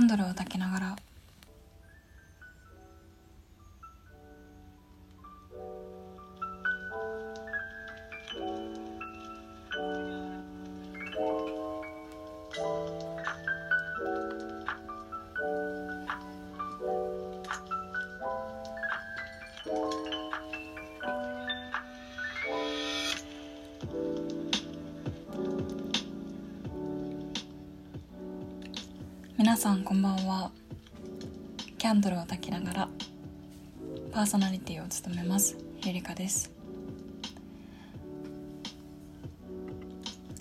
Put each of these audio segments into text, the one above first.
ャンドルを焚きながらさんこんばんは。キャンドルを焚きながらパーソナリティを務めます。ゆりかです。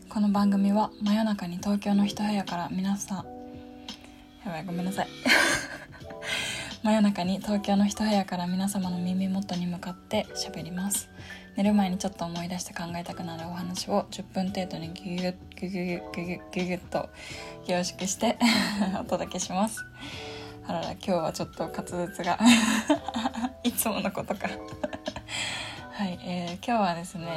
この番組は真夜中に東京の一部屋から皆さんやばいごめんなさい。真夜中に東京の一部屋から皆様の耳元に向かって喋ります。寝る前にちょっと思い出して考えたくなるお話を10分程度にギュギュギュギュギュギュギュギュギュッと凝縮してお届けします。あらら今日はちょっと滑舌が。いつものことか。はい、えー、今日はですね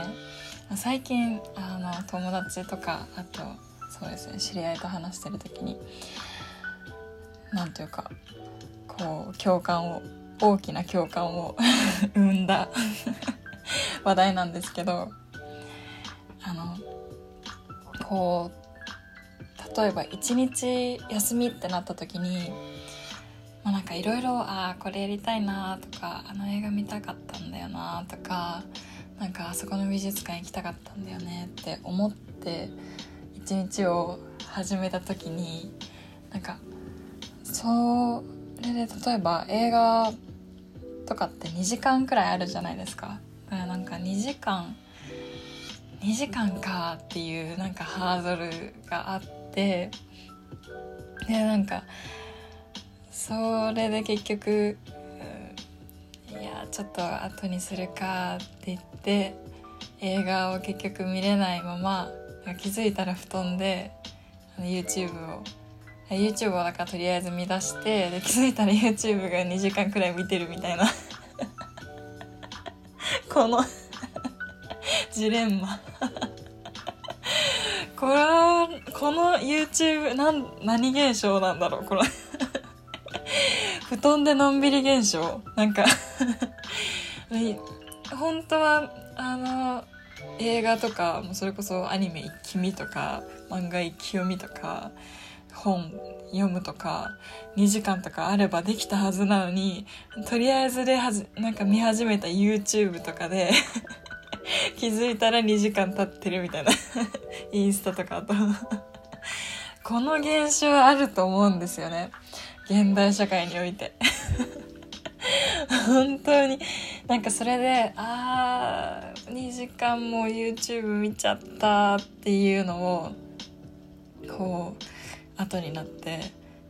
最近あの友達とかあとそうですね知り合いと話してる時になんというかこう共感を大きな共感を 生んだ 話題なんですけどあのこう例えば一日休みってなった時にまあなんかいろいろああこれやりたいなとかあの映画見たかったんだよなとかなんかあそこの美術館行きたかったんだよねって思って一日を始めた時になんかそれで例えば映画とかって2時間くらいあるじゃないですか。だからなんか2時間2時間かっていうなんかハードルがあってでなんかそれで結局いやちょっと後にするかって言って映画を結局見れないまま気づいたら布団で YouTube を YouTube をだからとりあえず見出してで気づいたら YouTube が2時間くらい見てるみたいな。この ジレンマ。これはこの YouTube なん何現象なんだろうこれ布団でのんびり現象。なんか本当はあの映画とかもそれこそアニメ「一気見」とか漫画「一気読み」とか本読むとか2時間とかあればできたはずなのにとりあえずではじなんか見始めた YouTube とかで 気づいたら2時間経ってるみたいな インスタとかと。この現象あると思うんですよね。現代社会において。本当になんかそれであー2時間も YouTube 見ちゃったっていうのをこう後になって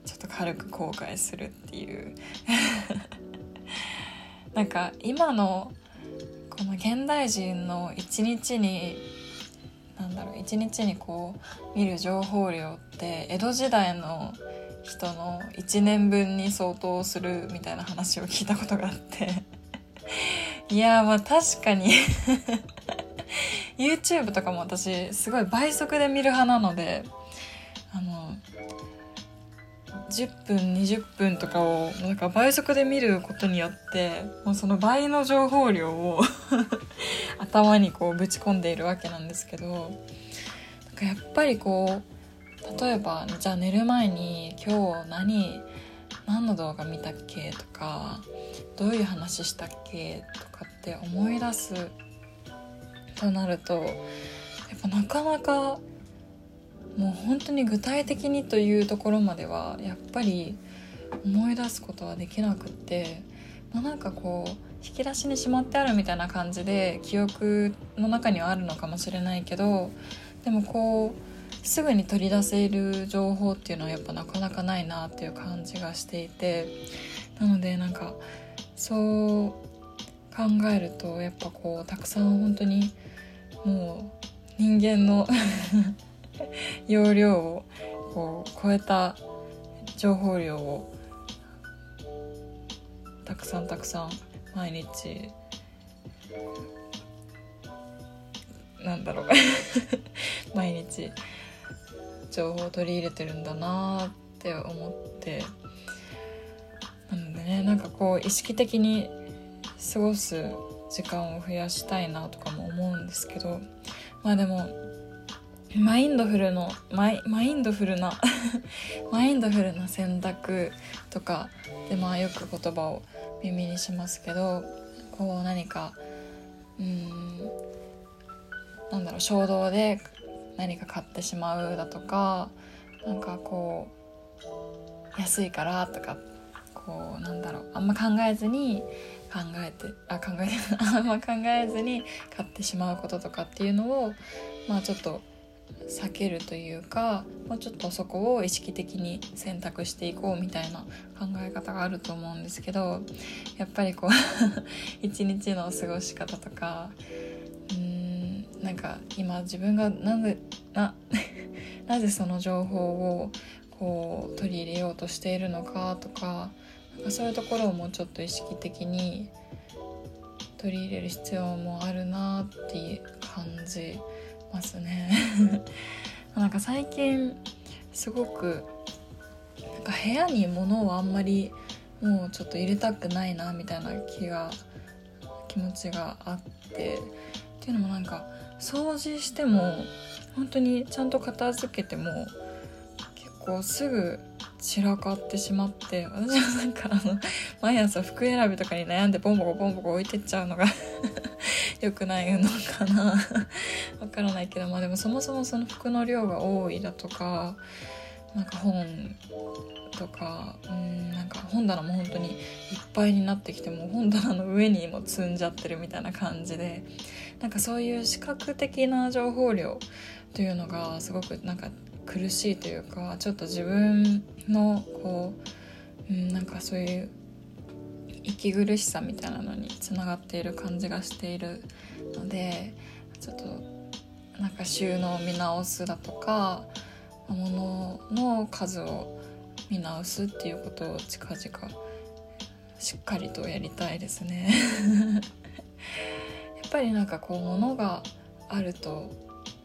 ちょっと軽く後悔するっていう。なんか今のこの現代人の一日になんだろう一日にこう見る情報量って江戸時代の人の1年分に相当するみたいな話を聞いたことがあって。いやまあ確かに。YouTube とかも私すごい倍速で見る派なので10分20分とかをなんか倍速で見ることによってもうその倍の情報量を 頭にこうぶち込んでいるわけなんですけどなんかやっぱりこう例えばじゃあ寝る前に今日何何の動画見たっけとかどういう話したっけとかって思い出すとなるとやっぱなかなかもう本当に具体的にというところまではやっぱり思い出すことはできなくって、まあ、なんかこう引き出しにしまってあるみたいな感じで記憶の中にはあるのかもしれないけどでもこうすぐに取り出せる情報っていうのはやっぱなかなかないなっていう感じがしていてなのでなんかそう考えるとやっぱこうたくさん本当にもう人間の 容量をこう超えた情報量をたくさんたくさん毎日なんだろう。毎日情報を取り入れてるんだなっって思って。なのでねなんかこう意識的に過ごす時間を増やしたいなとかも思うんですけど。まあでもマインドフルのマイマインドフルな マインドフルな選択とかでまあよく言葉を耳にしますけどこう何かうんなんだろう衝動で何か買ってしまうだとかなんかこう安いからとかこうなんだろうあんま考えずに考えてあ考えて あんま考えずに買ってしまうこととかっていうのをまあちょっと避けるというかもうちょっとそこを意識的に選択していこうみたいな考え方があると思うんですけどやっぱりこう 一日の過ごし方とかうーんなんか今自分がなぜな なぜその情報をこう取り入れようとしているのかとかなんかそういうところをもうちょっと意識的に取り入れる必要もあるなっていう感じますね。なんか最近すごくなんか部屋に物をあんまりもうちょっと入れたくないなみたいな気が気持ちがあって。っていうのもなんか掃除しても本当にちゃんと片付けても結構すぐ散らかってしまって私はなんかあの毎朝服選びとかに悩んでボンボコボンボコ置いてっちゃうのが 良くないのかな。わからないけどまあでもそもそもその服の量が多いだとかなんか本とかうんなんか本棚も本当にいっぱいになってきても本棚の上にも積んじゃってるみたいな感じでなんかそういう視覚的な情報量というのがすごくなんか苦しいというかちょっと自分のこう、うん、なんかそういう息苦しさみたいなのにつながっている感じがしているのでちょっとなんか収納を見直すだとか物の数を見直すっていうことを近々しっかりとやりたいですね。やっぱりなんかこう物があると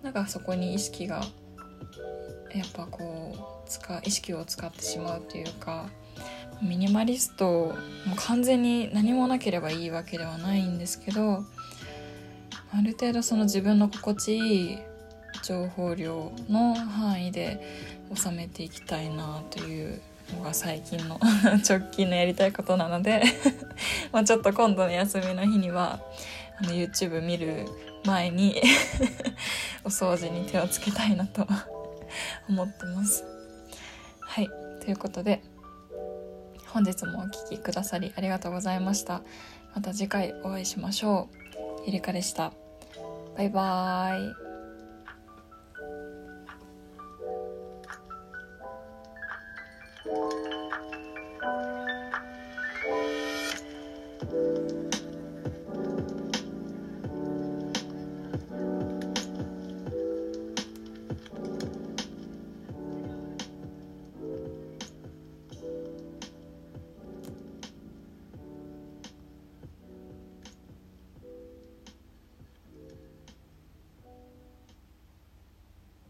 なんかそこに意識がやっぱこう使意識を使ってしまうというかミニマリストもう完全に何もなければいいわけではないんですけどある程度その自分の心地いい情報量の範囲で収めていきたいなというのが最近の 直近のやりたいことなので まちょっと今度の休みの日にはあの YouTube 見る前に お掃除に手をつけたいなと思ってます。はいということで本日もお聴きくださりありがとうございました。また次回お会いしましょう。ゆりかでした。バイバーイ。